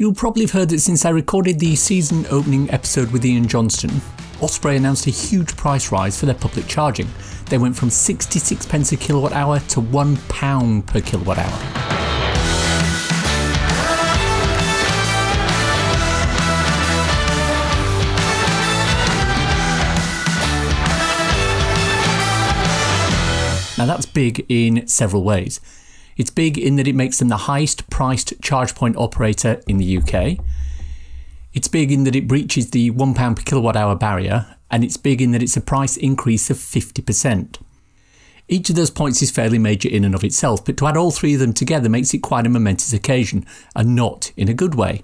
You'll probably have heard that since I recorded the season opening episode with Ian Johnston, Osprey announced a huge price rise for their public charging. They went from 66 pence a kilowatt hour to £1 per kilowatt hour. Now that's big in several ways. It's big in that it makes them the highest priced charge point operator in the UK. It's big in that it breaches the £1 per kilowatt hour barrier, and it's big in that it's a price increase of 50%. Each of those points is fairly major in and of itself, but to add all three of them together makes it quite a momentous occasion, and not in a good way.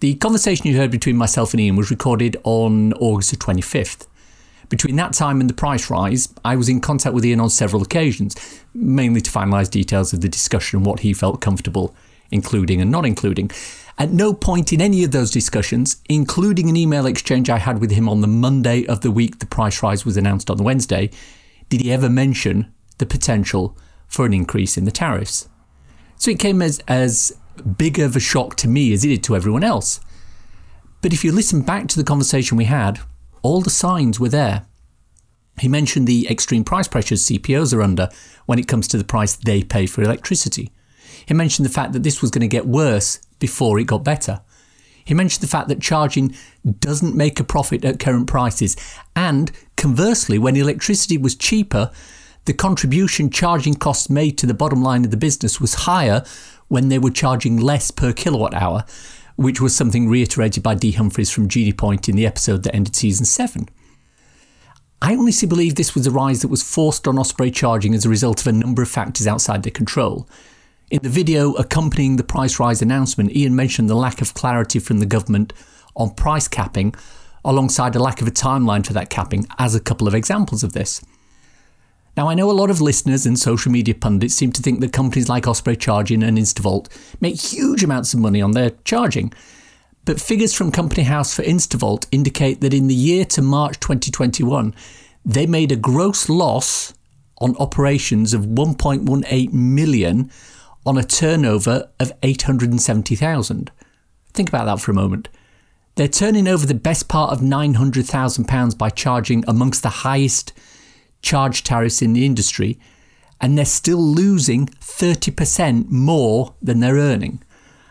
The conversation you heard between myself and Ian was recorded on August the 25th. Between that time and the price rise, I was in contact with Ian on several occasions, mainly to finalise details of the discussion and what he felt comfortable including and not including. At no point in any of those discussions, including an email exchange I had with him on the Monday of the week the price rise was announced on the Wednesday, did he ever mention the potential for an increase in the tariffs. So it came as, as big of a shock to me as it did to everyone else. But if you listen back to the conversation we had, all the signs were there. He mentioned the extreme price pressures CPOs are under when it comes to the price they pay for electricity. He mentioned the fact that this was going to get worse before it got better. He mentioned the fact that charging doesn't make a profit at current prices, and conversely, when electricity was cheaper, the contribution charging costs made to the bottom line of the business was higher when they were charging less per kilowatt hour, which was something reiterated by Dee Humphries from Genie Point in the episode that ended season 7. I honestly believe this was a rise that was forced on Osprey charging as a result of a number of factors outside their control. In the video accompanying the price rise announcement, Ian mentioned the lack of clarity from the government on price capping, alongside a lack of a timeline for that capping, as a couple of examples of this. Now, I know a lot of listeners and social media pundits seem to think that companies like Osprey Charging and Instavolt make huge amounts of money on their charging. But figures from Company House for Instavolt indicate that in the year to March 2021, they made a gross loss on operations of 1.18 million on a turnover of 870,000. Think about that for a moment. They're turning over the best part of £900,000 by charging amongst the highest charge tariffs in the industry, and they're still losing 30% more than they're earning.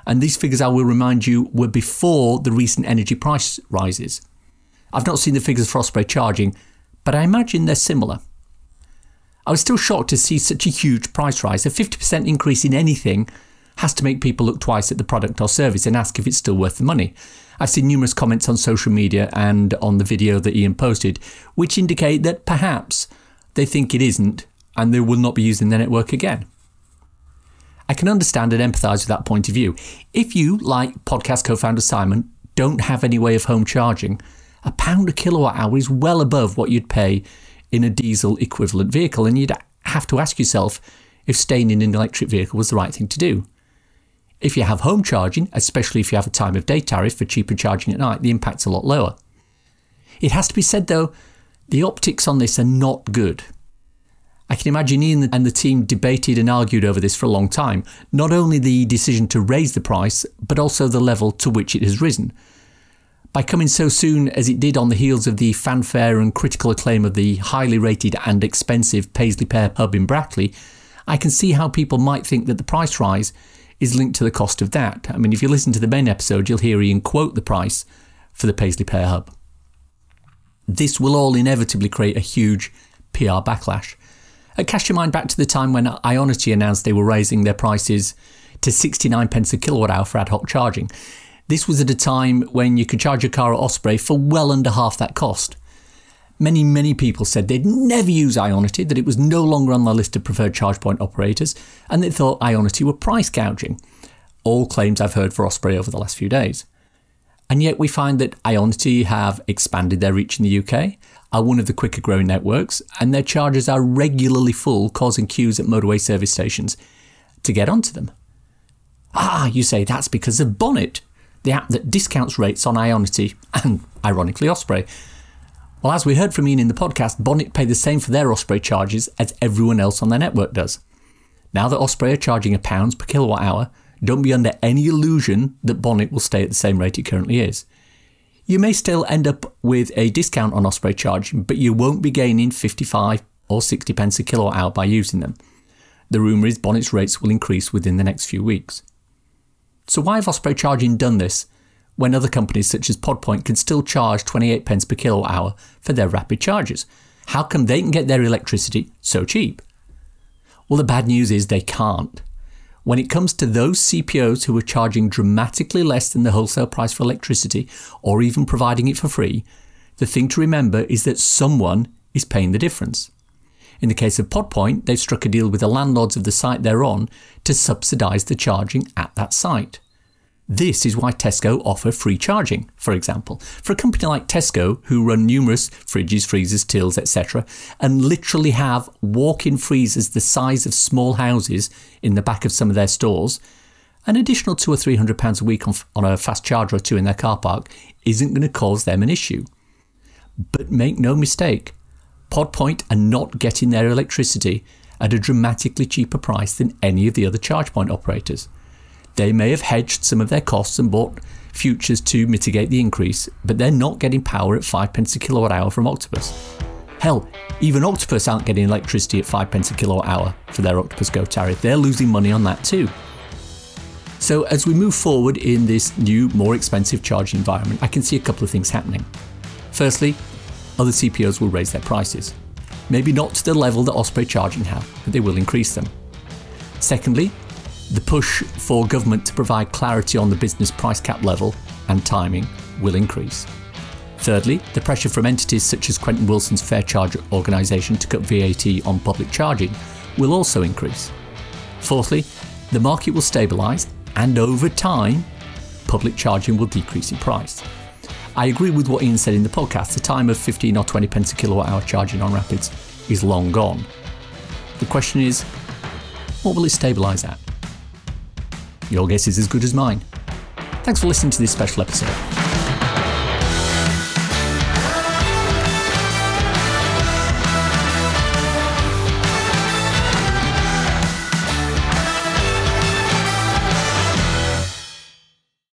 And these figures, I will remind you, were before the recent energy price rises. I've not seen the figures for Osprey charging, but I imagine they're similar. I was still shocked to see such a huge price rise. A 50% increase in anything has to make people look twice at the product or service and ask if it's still worth the money. I've seen numerous comments on social media and on the video that Ian posted, which indicate that perhaps they think it isn't and they will not be using the network again. I can understand and empathise with that point of view. If you, like podcast co founder Simon, don't have any way of home charging, a pound a kilowatt hour is well above what you'd pay in a diesel equivalent vehicle, and you'd have to ask yourself if staying in an electric vehicle was the right thing to do. If you have home charging, especially if you have a time of day tariff for cheaper charging at night, the impact's a lot lower. It has to be said though, the optics on this are not good. I can imagine Ian and the team debated and argued over this for a long time, not only the decision to raise the price, but also the level to which it has risen. By coming so soon as it did on the heels of the fanfare and critical acclaim of the highly rated and expensive Paisley Pair pub in Brackley, I can see how people might think that the price rise is linked to the cost of that. I mean, if you listen to the main episode, you'll hear Ian quote the price for the Paisley Pair hub. This will all inevitably create a huge PR backlash. Uh, cast your mind back to the time when Ionity announced they were raising their prices to 69 pence a kilowatt hour for ad hoc charging. This was at a time when you could charge your car at Osprey for well under half that cost. Many, many people said they'd never use Ionity, that it was no longer on their list of preferred charge point operators, and they thought Ionity were price gouging. All claims I've heard for Osprey over the last few days. And yet we find that Ionity have expanded their reach in the UK, are one of the quicker growing networks, and their chargers are regularly full, causing queues at motorway service stations to get onto them. Ah, you say that's because of Bonnet, the app that discounts rates on Ionity and, ironically, Osprey. Well, as we heard from Ian in the podcast, Bonnet pay the same for their Osprey charges as everyone else on their network does. Now that Osprey are charging a pounds per kilowatt hour, don't be under any illusion that Bonnet will stay at the same rate it currently is. You may still end up with a discount on Osprey charging, but you won't be gaining 55 or 60 pence a kilowatt hour by using them. The rumour is Bonnet's rates will increase within the next few weeks. So why have Osprey Charging done this when other companies such as Podpoint can still charge 28 pence per kilowatt hour for their rapid chargers? How come they can get their electricity so cheap? Well, the bad news is they can't. When it comes to those CPOs who are charging dramatically less than the wholesale price for electricity or even providing it for free, the thing to remember is that someone is paying the difference. In the case of Podpoint, they've struck a deal with the landlords of the site they're on to subsidise the charging at that site. This is why Tesco offer free charging, for example. For a company like Tesco, who run numerous fridges, freezers, tills, etc., and literally have walk in freezers the size of small houses in the back of some of their stores, an additional two or three hundred pounds a week on, on a fast charger or two in their car park isn't going to cause them an issue. But make no mistake, Podpoint are not getting their electricity at a dramatically cheaper price than any of the other charge point operators. They may have hedged some of their costs and bought futures to mitigate the increase, but they're not getting power at 5 pence a kilowatt hour from Octopus. Hell, even Octopus aren't getting electricity at 5 pence a kilowatt hour for their Octopus Go tariff. They're losing money on that too. So, as we move forward in this new, more expensive charging environment, I can see a couple of things happening. Firstly, other CPOs will raise their prices. Maybe not to the level that Osprey Charging have, but they will increase them. Secondly, the push for government to provide clarity on the business price cap level and timing will increase. Thirdly, the pressure from entities such as Quentin Wilson's Fair Charge organisation to cut VAT on public charging will also increase. Fourthly, the market will stabilise and over time, public charging will decrease in price. I agree with what Ian said in the podcast the time of 15 or 20 pence a kilowatt hour charging on Rapids is long gone. The question is, what will it stabilise at? Your guess is as good as mine. Thanks for listening to this special episode.